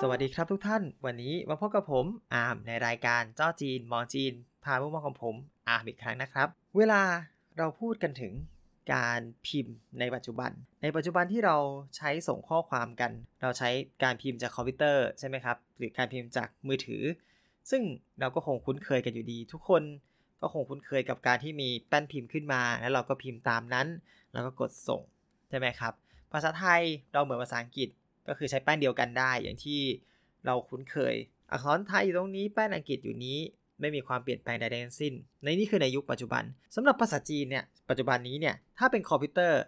สวัสดีครับทุกท่าน วันนี้มาพบกับผมอาร์มในรายการจ้อจีนมองจีน ผ่านมุมมองของผมอาร์มอีกครั้งนะครับ เวลาเราพูดกันถึงการพิมพ์ในปัจจุบัน ในปัจจุบันที่เราใช้ส่งข้อความกัน เราใช้การพิมพ์จากคอมพิวเตอร์ใช่ไหมครับหรือการพิมพ์จากมือถือ ซึ่งเราก็คงคุ้นเคยกันอยู่ดี ทุกคนก็คงคุ้นเคยกับการที่มีแป้นพิมพ์ขึ้นมา แล้วเราก็พิมพ์ตามนั้น แล้วก็กดส่งใช่ไหมครับภาษาไทยเราเหมือนภาษาอังกฤษ ก็คือใช้แป้นเดียวกันได้ อย่างที่เราคุ้นเคย อักษรไทยอยู่ตรงนี้แป้นอังกฤษอยู่นี้ ไม่มีความเปลี่ยนแปลงใดๆทั้งสิ้น ในนี่คือในยุคปัจจุบันสำหรับภาษาจีนเนี่ยปัจจุบันนี้เนี่ยถ้าเป็นคอมพิวเตอร์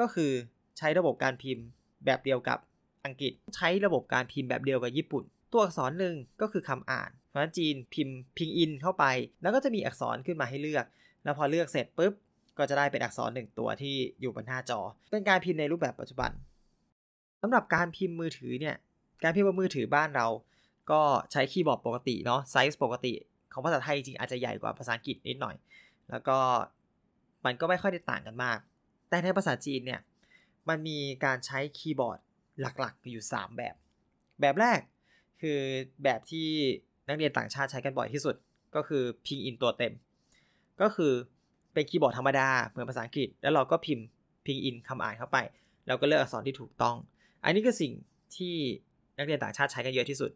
ก็คือใช้ระบบการพิมพ์แบบเดียวกับอังกฤษ ใช้ระบบการพิมพ์แบบเดียวกับญี่ปุ่น ตัวอักษรหนึ่งก็คือคำอ่านเพราะฉะนั้นจีนพิมพ์พิงอินเข้าไป แล้วก็จะมีอักษรขึ้นมาให้เลือก แล้วพอเลือกเสร็จปุ๊บก็จะได้เป็นอักษรหนึ่งตัวที่อยู่บนหน้าจอ เป็นการพิมพ์ในรูปแบบปัจจุบัน สำหรับการพิมพ์มือถือเนี่ย การพิมพ์บนมือถือบ้านเรา ก็ใช้คีย์บอร์ดปกติเนาะไซส์ปกติ ของภาษาไทยจริงอาจจะใหญ่กว่าภาษาอังกฤษนิดหน่อย แล้วก็มันก็ไม่ค่อยได้ต่างกันมาก แต่ในภาษาจีนเนี่ย มันมีการใช้คีย์บอร์ดหลักๆ อยู่ 3 แบบ แบบแรกคือแบบที่นักเรียนต่างชาติใช้กันบ่อยที่สุด ก็คือพิงอินตัวเต็ม ก็คือเป็นคีย์บอร์ดธรรมดาเหมือนภาษาอังกฤษ แล้วเราก็พิมพ์พิงอินคำอ่านเข้าไปแล้วก็เลือกอักษรที่ถูกต้อง อันนี้คือสิ่งที่นักเรียนต่างชาติใช้กันเยอะที่สุด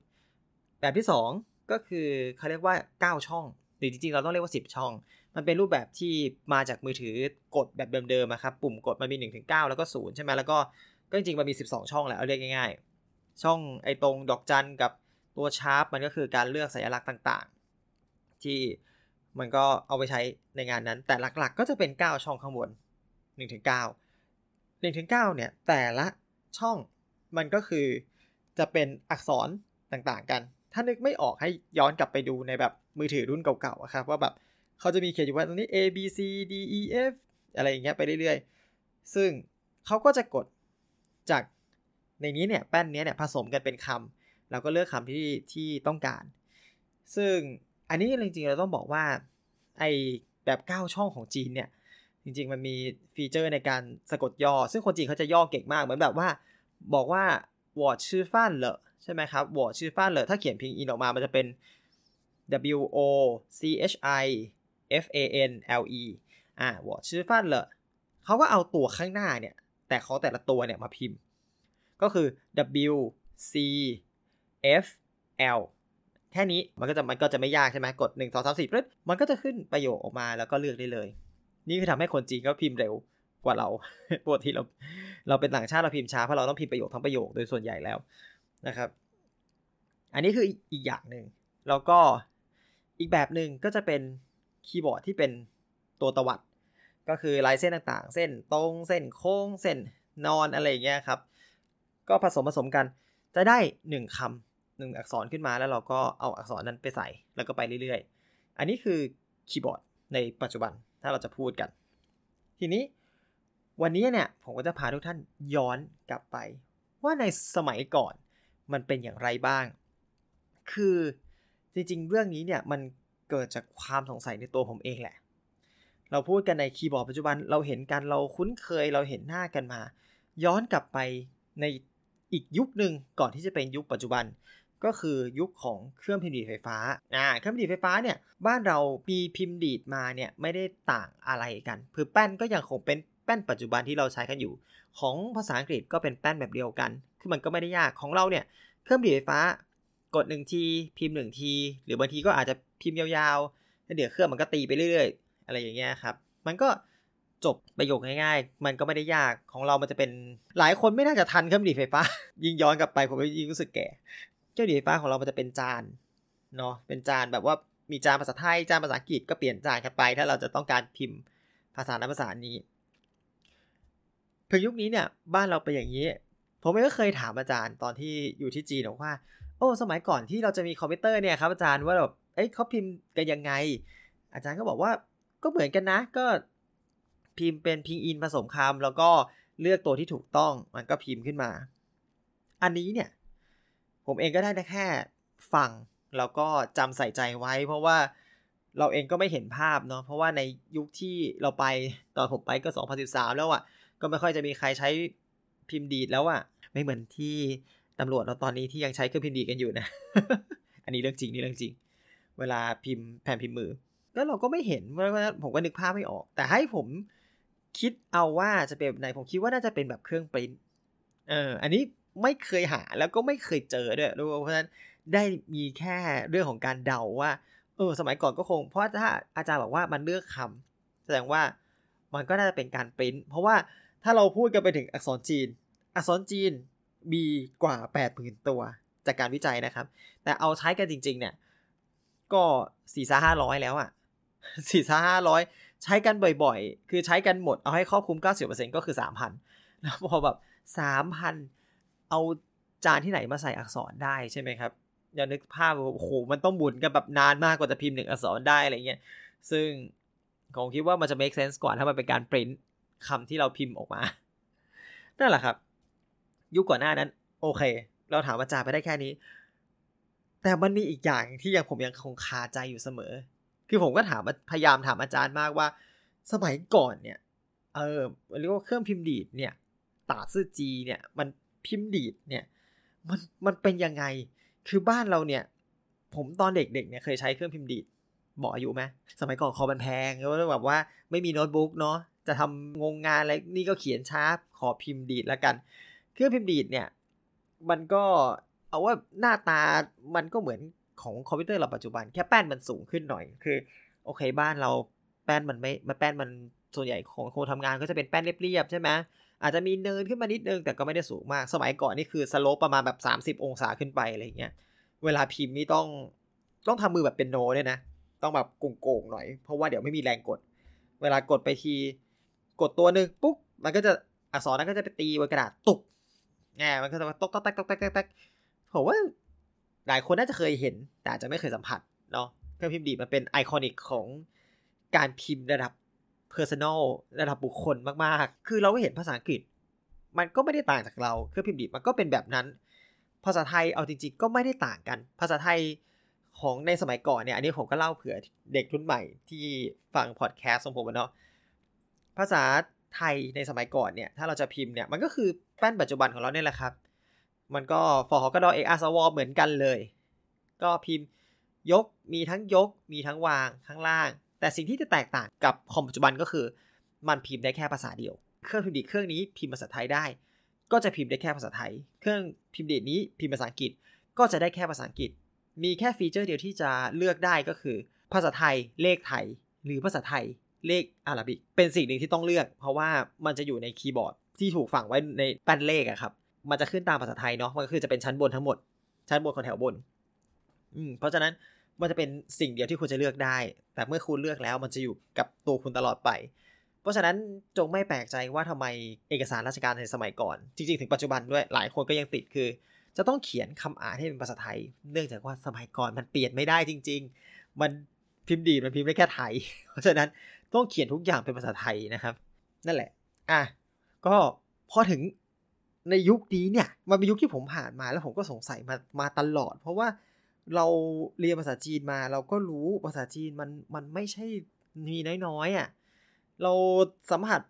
แบบที่ 2 ก็คือเขาเรียกว่า 9 ช่อง หรือจริงๆ เราต้องเรียกว่า 10 ช่อง มันเป็นรูปแบบที่มาจากมือถือกดแบบเดิมๆนะครับ ปุ่มกดมันมี1นถึงเแล้วก็0ใช่ไหมแล้วก็ก็จริงๆ มันมี 12 ช่องแหละเอาเรียกง่ายๆ ช่องไอ้ตรงดอกจันกับตัวชาร์ปมันก็คือการเลือกสัญลักษณ์ต่างๆ ที่มันก็เอาไปใช้ในงานนั้น แต่หลักๆ ก็จะเป็น 9 ช่องข้างบน1ถึง9 1ถึง9เนี่ยแต่ละช่อง มันก็คือจะเป็นอักษรต่างๆกัน ถ้านึกไม่ออกให้ย้อนกลับไปดูในแบบมือถือรุ่นเก่าๆครับว่าแบบเขาจะมีเขียนอยู่ว่าตรงนี้ A B C D E F อะไรอย่างเงี้ยไปเรื่อยๆ ซึ่งเขาก็จะกดจากในนี้เนี่ยแป้นนี้เนี่ยผสมกันเป็นคำแล้วก็เลือกคำที่ที่ต้องการ ซึ่งอันนี้จริงๆเราต้องบอกว่าไอแบบ 9 ช่องของจีนเนี่ยจริงๆมันมีฟีเจอร์ในการสะกดย่อ ซึ่งคนจีนเขาจะย่อเก่งมากเหมือนแบบว่า บอกว่าวอชื่อฟ้านเหรอใช่ไหมครับวอชื่อฟ้านเหรอถ้าเขียนพิงอินออกมามันจะเป็น W O C H I F A N L E อ่าวอชื่อฟ้านเหรอเขาก็เอาตัวข้างหน้าเนี่ย แต่เขาแต่ละตัวเนี่ยมาพิมพ์ ก็คือ W C F L แค่นี้มันก็จะมันก็จะไม่ยากใช่ไหมกด 1 2 3 4ปึ๊บมันก็จะขึ้นประโยคออกมาแล้วก็เลือกได้เลย นี่คือทำให้คนจีนก็พิมพ์เร็ว กว่าเราปกติเราเราเป็นต่างชาติเราพิมพ์ช้าเพราะเราต้องพิมพ์ประโยคทั้งประโยคโดยส่วนใหญ่แล้วนะครับ อันนี้คืออีกอย่างหนึ่งแล้วก็อีกแบบหนึ่งก็จะเป็นคีย์บอร์ดที่เป็นตัวตวัด ก็คือลายเส้นต่างๆ เส้นตรงเส้นโค้งเส้นนอนอะไรอย่างเงี้ยครับ ก็ผสมผสมกันจะได้หนึ่งคำหนึ่งอักษรขึ้นมาแล้วเราก็เอาอักษรนั้นไปใส่แล้วก็ไปเรื่อยๆ อันนี้คือคีย์บอร์ดในปัจจุบันถ้าเราจะพูดกัน ทีนี้ วันนี้เนี่ยผมก็จะพาทุกท่านย้อนกลับไป ว่าในสมัยก่อนมันเป็นอย่างไรบ้าง คือจริงๆ เรื่องนี้เนี่ยมันเกิดจากความสงสัยในตัวผมเองแหละ เราพูดกันในคีย์บอร์ดปัจจุบันเราเห็นกันเราคุ้นเคยเราเห็นหน้ากันมา ย้อนกลับไปในอีกยุคหนึ่งก่อนที่จะเป็นยุคปัจจุบัน ก็คือยุคของเครื่องพิมพ์ดีดไฟฟ้าอ่าเครื่องพิมพ์ดีดไฟฟ้าเนี่ยบ้านเรามีพิมพ์ดีดมาเนี่ยไม่ได้ต่างอะไรกัน คือแป้นก็ยังคงเป็น ป้นปัจจุบันที่เราใช้กันอยู่ ของภาษาอังกฤษก็เป็นแป้นแบบเดียวกัน คือมันก็ไม่ได้ยากของเราเนี่ยเครื่องดีดไฟฟ้ากด1ทีพิมพ์1ทีหรือบางทีก็อาจจะพิมพ์ยาวๆแล้วเดี๋ยวเครื่องมันก็ตีไปเรื่อยๆ อะไรอย่างเงี้ยครับ มันก็จบประโยคง่ายๆ มันก็ไม่ได้ยากของเรามันจะเป็นหลายคนไม่น่าจะทันเครื่องดีดไฟฟ้า ยิ่งย้อนกลับไปผมก็ยิ่งรู้สึกแก่เครื่องดีดไฟฟ้าของเรามันจะเป็นจานเนาะเป็นจานแบบว่ามีจานภาษาไทยจานภาษาอังกฤษก็เปลี่ยนจานกันไป ถ้าเราจะต้องการพิมพ์ภาษานั้นภาษานี้ เพิ่งยุคนี้เนี่ยบ้านเราเป็นอย่างนี้ ผมก็เคยถามอาจารย์ตอนที่อยู่ที่จีนว่า โอ้สมัยก่อนที่เราจะมีคอมพิวเตอร์เนี่ยครับอาจารย์ว่าแบบเอ้ยเขาพิมพ์กันยังไง อาจารย์ก็บอกว่าก็เหมือนกันนะก็พิมพ์เป็นพิงอินผสมคำแล้วก็เลือกตัวที่ถูกต้องมันก็พิมพ์ขึ้นมา อันนี้เนี่ย ผมเองก็ได้แค่ฟังแล้วก็จำใส่ใจไว้ เพราะว่าเราเองก็ไม่เห็นภาพเนาะเพราะว่าในยุคที่เราไปตอนผมไปก็ 2013 แล้วอะ่ะ ก็ไม่ค่อยจะมีใครใช้พิมพ์ดีดแล้วอะ่ะไม่เหมือนที่ตำรวจเราตอนนี้ที่ยังใช้เครื่องพิมพ์ดีกันอยู่นะ อันนี้เรื่องจริงนี่เรื่องจริง เวลาพิมพ์แผ่นพิมพ์มือ ก็เราก็ไม่เห็นว่าผมก็นึกภาพไม่ออก แต่ให้ผมคิดเอาว่าจะเป็นแบบไหนผมคิดว่าน่าจะเป็นแบบเครื่องปริ้นเออ อันนี้ไม่เคยหาแล้วก็ไม่เคยเจอด้วยเพราะฉะนั้นได้มีแค่เรื่องของการเดาว่า เออ สมัยก่อนก็คง เพราะถ้าอาจารย์บอกว่ามันเลือกคำแสดงว่ามันก็น่าจะเป็นการปริ้นเพราะว่า ถ้าเราพูดกันไปถึงอักษรจีน อักษรจีนมีกว่า8ปดหมื่นตัวจากการวิจัยนะครับ แต่เอาใช้กันจริง ๆ เนี่ย ก็สี่ซ่าห้าร้อยแล้วอะ่ะสี่ซ่าห้าร้อยใช้กันบ่อยๆ คือใช้กันหมดเอาให้ครอบคลุม 90%ก็คือสามพันแล้วพอแบบสามพันเอาจานที่ไหนมาใส่อักษรได้ใช่ไหมครับอย่านึกภาพโอ้โหมันต้องบุนกันแบบนานมากกว่าจะพิมพ์หนึ่งอักษรได้อะไรเงี้ยซึ่งผมคิดว่ามันจะ make sense กว่าถ้ามันเป็นการปริ้น คำที่เราพิมพ์ออกมา นั่นแหละครับ ยุคก่อนหน้านั้น โอเค เราถามอาจารย์ไปได้แค่นี้ แต่มันมีอีกอย่างที่ยังผมยังคงคาใจอยู่เสมอ คือผมก็ถามพยายามถามอาจารย์มากว่า สมัยก่อนเนี่ย เออเรียกว่าเครื่องพิมพ์ดีดเนี่ยตาซื่อจีเนี่ย มันพิมพ์ดีดเนี่ย มันมันเป็นยังไง คือบ้านเราเนี่ย ผมตอนเด็กๆเนี่ยเคยใช้เครื่องพิมพ์ดีดบอกอยู่ไหมสมัยก่อนคอมันแพงแล้วแบบว่าไม่มีโน้ตบุ๊กเนาะ จะทำงงงานอะไรนี่ก็เขียนช้าขอพิมพ์ดีดแล้วกัน เครื่องพิมพ์ดีดเนี่ย มันก็เอาว่าหน้าตามันก็เหมือนของคอมพิวเตอร์เราปัจจุบันแค่แป้นมันสูงขึ้นหน่อย คือ โอเคบ้านเราแป้นมันไม่มันแป้นมันส่วนใหญ่ของคนทำงานก็จะเป็นแป้นเรียบๆใช่ไหมอาจจะมีเนินขึ้นมานิดนึงแต่ก็ไม่ได้สูงมาก สมัยก่อนนี่คือ slope ประมาณแบบ 30 องศาขึ้นไปอะไรเงี้ยเวลาพิมพ์นี่ต้องต้องทำมือแบบเป็นโนด้วยนะ ต้องแบบโก่งๆหน่อย เพราะว่าเดี๋ยวไม่มีแรงกด เวลากดไปที กดตัวหนึ่งปุ๊บมันก็จะอักษรนั้นก็จะไปตีบนกระดาษตุกแง่มันก็จะตกตกตกตกตกตกผมว่าหลายคนน่าจะเคยเห็น แต่อาจจะไม่เคยสัมผัสเนาะเครื่องพิมพ์ดีมันเป็นไอคอนิกของการพิมพ์ระดับ Personal ระดับบุคคลมากๆ คือเราก็เห็นภาษาอังกฤษ มันก็ไม่ได้ต่างจากเราเครื่องพิมพ์ดีมันก็เป็นแบบนั้น ภาษาไทยเอาจริงๆ ก็ไม่ได้ต่างกัน ภาษาไทยของในสมัยก่อนเนี่ย อันนี้ผมก็เล่าเผื่อเด็กรุ่นใหม่ที่ฟังพอดแคสต์ของผมเนาะ ภาษาไทยในสมัยก่อนเนี่ย ถ้าเราจะพิมพ์เนี่ย มันก็คือแป้นปัจจุบันของเราเนี่ยแหละครับ มันก็ฟอร์กระดอเอกอาสวอเหมือนกันเลย ก็พิมพ์ยกมีทั้งยกมีทั้งวางข้างล่าง แต่สิ่งที่จะแตกต่างกับคอมปัจจุบันก็คือ มันพิมพ์ได้แค่ภาษาเดียว เครื่องพิมพ์ดีดเครื่องนี้พิมพ์ภาษาไทยได้ ก็จะพิมพ์ได้แค่ภาษาไทย เครื่องพิมพ์ดีนี้พิมพ์ภาษาอังกฤษ ก็จะได้แค่ภาษาอังกฤษ มีแค่ฟีเจอร์เดียวที่จะเลือกได้ก็คือ ภาษาไทยเลขไทย หรือภาษาไทย เลขอาราบิก เป็นสิ่งหนึ่งที่ต้องเลือก เพราะว่ามันจะอยู่ในคีย์บอร์ดที่ถูกฝังไว้ในแป้นเลขอะครับ มันจะขึ้นตามภาษาไทยเนาะ มันก็คือจะเป็นชั้นบนทั้งหมด ชั้นบนของแถวบน อืม เพราะฉะนั้นมันจะเป็นสิ่งเดียวที่คุณจะเลือกได้ แต่เมื่อคุณเลือกแล้วมันจะอยู่กับตัวคุณตลอดไป เพราะฉะนั้นจงไม่แปลกใจว่าทำไมเอกสารราชการในสมัยก่อน จริงๆ ถึงปัจจุบันด้วย หลายคนก็ยังติดคือ จะต้องเขียนคำอ่านให้เป็นภาษาไทย เนื่องจากว่าสมัยก่อนมันเปลี่ยนไม่ได้จริง ๆ มันพิมพ์ดีมันพิมพ์ได้แค่ไทย เพราะฉะนั้น ต้องเขียนทุกอย่างเป็นภาษาไทยนะครับ นั่นแหละ อะก็พอถึงในยุคนี้เนี่ย มันเป็นยุคที่ผมผ่านมาแล้วผมก็สงสัยมามาตลอด เพราะว่าเราเรียนภาษาจีนมา เราก็รู้ภาษาจีนมันมันไม่ใช่มีน้อยๆอะเราสัมผัส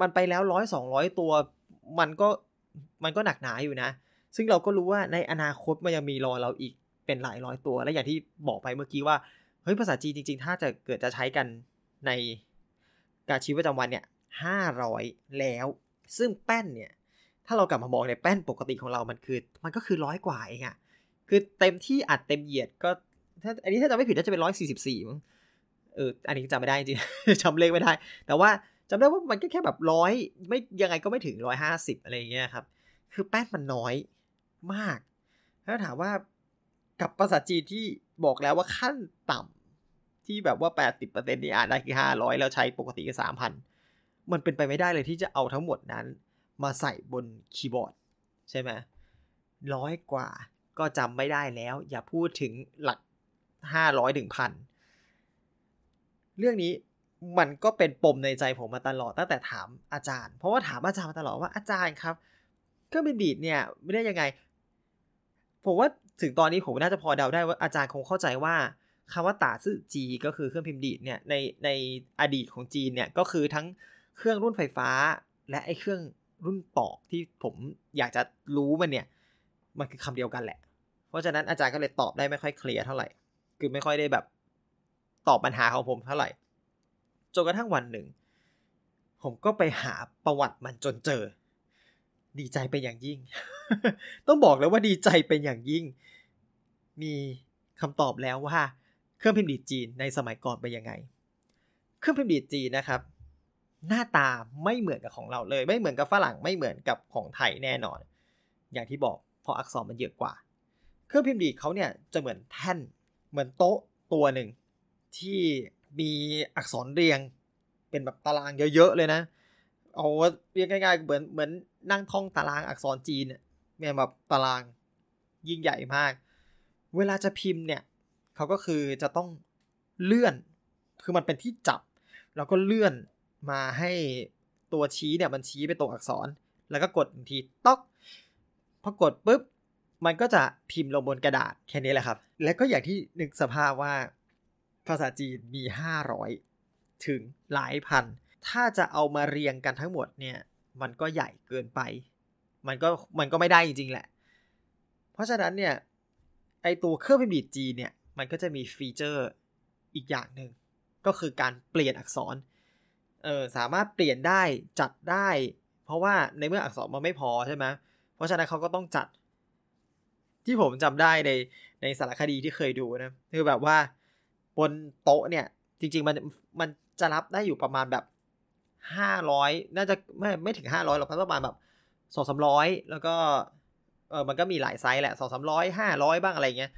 มันไปแล้วร้อยสองร้อยตัว มันก็มันก็หนักหนาอยู่นะ ซึ่งเราก็รู้ว่าในอนาคตมันยังมีรอเราอีกเป็นหลายร้อยตัว และอย่างที่บอกไปเมื่อกี้ว่าเฮ้ยภาษาจีนจริง ๆ ถ้าจะเกิดจะใช้กัน ในการชีวิตประจำวันเนี่ยห้าร้อยแล้ว ซึ่งแป้นเนี่ย ถ้าเรากลับมามองในแป้นปกติของเรามันคือ มันก็คือร้อยกว่าเองอะคือเต็มที่อัดเต็มเหยียดก็ถ้าอันนี้ถ้าจะไม่ผิดน่าจะเป็นร้อยสี่สิบสี่มั้งเอออันนี้จำไม่ได้จริงจำเลขไม่ได้ แต่ว่าจำได้ว่ามันก็แค่แบบร้อยไม่ยังไงก็ไม่ถึงร้อยห้าสิบอะไรเงี้ยครับ คือแป้นมันน้อยมากถ้าถามว่ากับภาษาจีนที่บอกแล้วว่าขั้นต่ำ ที่แบบว่าแปดสิบเปอร์เซ็นต์นี่อ่านได้คือห้าร้อยแล้วใช้ปกติก็สามพันมันเป็นไปไม่ได้เลยที่จะเอาทั้งหมดนั้น มาใส่บนคีย์บอร์ด ใช่ไหมร้อยกว่าก็จำไม่ได้แล้ว อย่าพูดถึงหลักห้าร้อยถึงพันเรื่องนี้มันก็เป็นปมในใจผมมาตลอดตั้งแต่ถามอาจารย์ เพราะว่าถามอาจารย์มาตลอดว่าอาจารย์ครับเครื่องบินดีดเนี่ยไม่ได้ยังไง ผมว่าถึงตอนนี้ผมน่าจะพอเดาได้ว่าอาจารย์คงเข้าใจว่า คำว่าตาซื่อจีก็คือเครื่องพิมพ์ดีดเนี่ยในในอดีตของจีนเนี่ยก็คือทั้งเครื่องรุ่นไฟฟ้า และไอ้เครื่องรุ่นตอกที่ผมอยากจะรู้มันเนี่ย มันคือคำเดียวกันแหละ เพราะฉะนั้นอาจารย์ก็เลยตอบได้ไม่ค่อยเคลียร์เท่าไหร่ คือไม่ค่อยได้แบบตอบปัญหาของผมเท่าไหร่จนกระทั่งวันหนึ่ง ผมก็ไปหาประวัติมันจนเจอ ดีใจเป็นอย่างยิ่ง ต้องบอกเลยว่าดีใจเป็นอย่างยิ่ง มีคำตอบแล้วว่า เครื่องพิมพ์ดีดจีนในสมัยก่อนเป็นยังไง เครื่องพิมพ์ดีดจีนนะครับ หน้าตาไม่เหมือนกับของเราเลย ไม่เหมือนกับฝรั่งไม่เหมือนกับของไทยแน่นอน อย่างที่บอกเพราะอักษรมันเยอะกว่า เครื่องพิมพ์ดีดเขาเนี่ยจะเหมือนแท่น เหมือนโต๊ะตัวหนึ่งที่มีอักษรเรียง เป็นแบบตารางเยอะๆเลยนะ เอาเรียกง่ายๆเหมือนเหมือนนั่งท่องตารางอักษรจีนเนี่ยแบบตารางยิ่งใหญ่มาก เวลาจะพิมพ์เนี่ย เขาก็คือจะต้องเลื่อน คือมันเป็นที่จับ แล้วก็เลื่อนมาให้ตัวชี้เนี่ยมันชี้ไปตรงอักษร แล้วก็กดทีต๊อกพอกดปุ๊บ มันก็จะพิมพ์ลงบนกระดาษแค่นี้แหละครับ แล้วก็อย่างที่นึกสภาพว่าภาษาจีนมี 500 ถึงหลายพัน ถ้าจะเอามาเรียงกันทั้งหมดเนี่ย มันก็ใหญ่เกินไป มันก็มันก็ไม่ได้จริงๆแหละ เพราะฉะนั้นเนี่ยไอตัวเครื่องพิมพ์ดีดจีนเนี่ย มันก็จะมีฟีเจอร์อีกอย่างหนึ่ง ก็คือการเปลี่ยนอักษร เออสามารถเปลี่ยนได้จัดได้ เพราะว่าในเมื่ออักษรมันไม่พอใช่ไหมเพราะฉะนั้นเขาก็ต้องจัด ที่ผมจำได้ในในสารคดีที่เคยดูนะคือแบบว่าบนโต๊ะเนี่ย จริง ๆ มันมันจะรับได้อยู่ประมาณแบบห้าร้อยน่าจะไม่ไม่ถึงห้าร้อยหรอกประมาณแบบสองสามร้อยแล้วก็เออมันก็มีหลายไซส์แหละสองสามร้อยห้าร้อยบ้างอะไรเงี้ย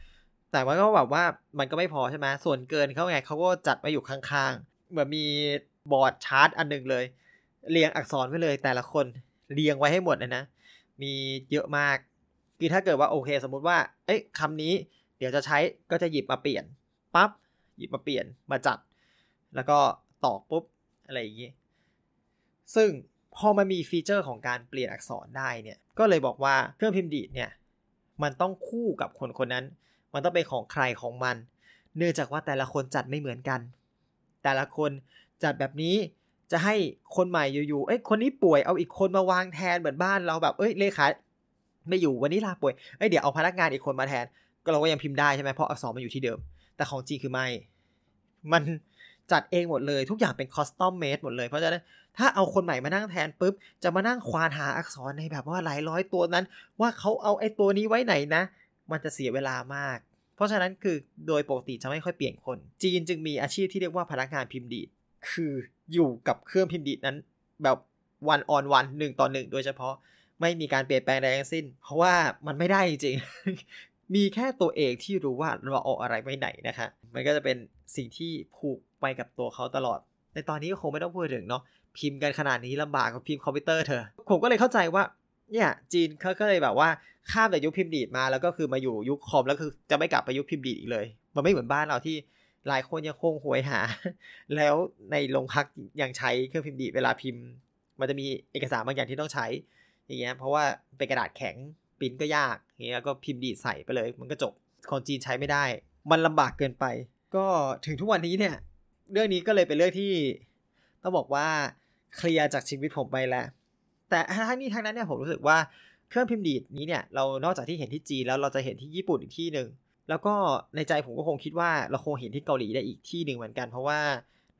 แต่ว่าก็แบบว่ามันก็ไม่พอใช่ไหมส่วนเกินเขาไงเขาก็จัดมาอยู่ข้างๆเหมือนมีบอร์ดชาร์ตอันหนึ่งเลย เรียงอักษรไว้เลยแต่ละคนเรียงไว้ให้หมดเลยนะ มีเยอะมากคือถ้าเกิดว่าโอเค สมมุติว่า เอ้ยคำนี้ เดี๋ยวจะใช้ก็จะหยิบมาเปลี่ยนปั๊บหยิบมาเปลี่ยนมาจัด แล้วก็ตอกปุ๊บอะไรอย่างนี้ ซึ่งพอมันมีฟีเจอร์ของการเปลี่ยนอักษรได้เนี่ย ก็เลยบอกว่าเครื่องพิมพ์ดีดเนี่ย มันต้องคู่กับคนคนนั้น มันต้องเป็นของใครของมัน เนื่องจากว่าแต่ละคนจัดไม่เหมือนกัน แต่ละคนจัดแบบนี้จะให้คนใหม่อยู่ๆเอ้ยคนนี้ป่วยเอาอีกคนมาวางแทนเหมือนบ้านเราแบบเอ้ยเลขาไม่อยู่วันนี้ลาป่วยเอ้ยเดี๋ยวเอาพนักงานอีกคนมาแทน ก็เราก็ยังพิมพ์ได้ใช่ไหมเพราะอักษรมันอยู่ที่เดิม แต่ของจริงคือไม่มันจัดเองหมดเลย ทุกอย่างเป็นคอสตอมเมดหมดเลยเพราะฉะนั้นถ้าเอาคนใหม่มานั่งแทนปุ๊บ จะมานั่งควานหาอักษรในแบบว่าหลายร้อยตัวนั้น ว่าเขาเอาไอ้ตัวนี้ไว้ไหนนะ มันจะเสียเวลามาก เพราะฉะนั้นคือโดยปกติจะไม่ค่อยเปลี่ยนคน จีนจึงมีอาชีพที่เรียกว่าพนักงานพิมพ์ดีดคืออยู่กับเครื่องพิมพ์ดีดนั้น แบบวันออนวันหนึ่งต่อหนึ่งโดยเฉพาะไม่มีการเปลี่ยนแปลงใดทั้งสิ้น เพราะว่ามันไม่ได้จริง มีแค่ตัวเองที่รู้ว่าเราเอาอะไรไว้ไหนนะคะ มันก็จะเป็นสิ่งที่ผูกไปกับตัวเขาตลอด ในตอนนี้ก็คงไม่ต้องพูดถึงเนาะพิมพ์กันขนาดนี้ลำบากกับพิมพ์คอมพิวเตอร์เธอ ผมก็เลยเข้าใจว่า เนี่ยจีนเขาก็เลยแบบว่าข้ามจากยุคพิมพ์ดีดมาแล้วก็คือมาอยู่ยุคคอมแล้วคือจะไม่กลับไปยุคพิมพ์ดีดอีกเลย มันไม่เหมือนบ้านเราที่หลายคนยังคงหวยหา แล้วในโรงพักยังใช้เครื่องพิมพ์ดีดเวลาพิมพ์ มันจะมีเอกสารบางอย่างที่ต้องใช้อย่างเงี้ยเพราะว่าเป็นกระดาษแข็งปิ้นก็ยากอย่างเงี้ยก็พิมพ์ดีดใส่ไปเลย มันก็จบของจีนใช้ไม่ได้ มันลำบากเกินไป ก็ถึงทุกวันนี้เนี่ย เรื่องนี้ก็เลยเป็นเรื่องที่ต้องบอกว่าเคลียร์จากชีวิตผมไปแล้ว แต่ทั้งนี้ทั้งนั้นเนี่ยผมรู้สึกว่าเครื่องพิมพ์ดีดนี้เนี่ยเรานอกจากที่เห็นที่จีนแล้วเราจะเห็นที่ญี่ปุ่นอีกที่หนึ่งแล้วก็ในใจผมก็คงคิดว่าเราคงเห็นที่เกาหลีได้อีกที่หนึ่งเหมือนกัน เพราะว่า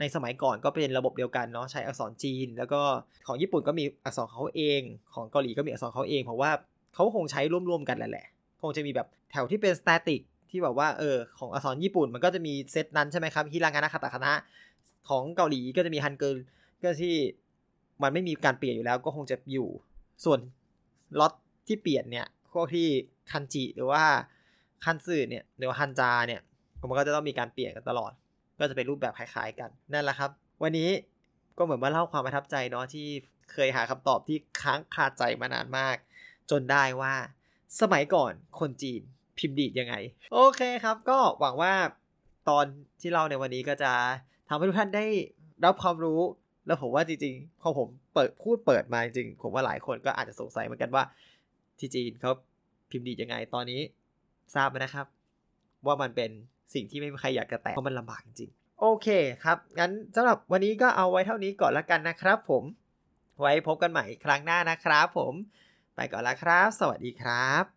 ในสมัยก่อนก็เป็นระบบเดียวกันเนาะใช้อักษรจีน แล้วก็ของญี่ปุ่นก็มีอักษรเขาเอง ของเกาหลีก็มีอักษรเขาเองเพราะว่าเขาคงใช้ร่วมๆกันแหละคงจะมีแบบแถวที่เป็นสแตติกที่แบบว่าเออของอักษรญี่ปุ่นมันก็จะมีเซตนั้นใช่ไหมครับฮิรางานะคาตาคานะของเกาหลีก็จะมีฮันเกิลก็ที่ มันไม่มีการเปลี่ยนอยู่แล้วก็คงจะอยู่ ส่วนล็อตที่เปลี่ยนเนี่ยพวกที่คันจิหรือว่าคันซื่อเนี่ยหรือว่าฮันจาเนี่ยมันก็จะต้องมีการเปลี่ยนกันตลอด ก็จะเป็นรูปแบบคล้ายๆกันนั่นแหละครับ วันนี้ก็เหมือนมาเล่าความประทับใจเนาะที่เคยหาคำตอบที่ค้างคาใจมานานมาก จนได้ว่า สมัยก่อนคนจีนพิมพ์ดีดยังไง โอเคครับก็หวังว่าตอนที่เล่าในวันนี้ก็จะทำให้ทุกท่านได้รับความรู้ แล้วผมว่าจริงๆพอผมเปิดพูดเปิดมาจริงผมว่าหลายคนก็อาจจะสงสัยเหมือนกันว่า ที่จีนเขาพิมพ์ดียังไงตอนนี้ทราบไหมนะครับ ว่ามันเป็นสิ่งที่ไม่มีใครอยากจะแตะเพราะมันลำบากจริงโอเคครับ งั้นสำหรับวันนี้ก็เอาไว้เท่านี้ก่อนละกันนะครับผม ไว้พบกันใหม่ครั้งหน้านะครับผม ไปก่อนละครับ สวัสดีครับ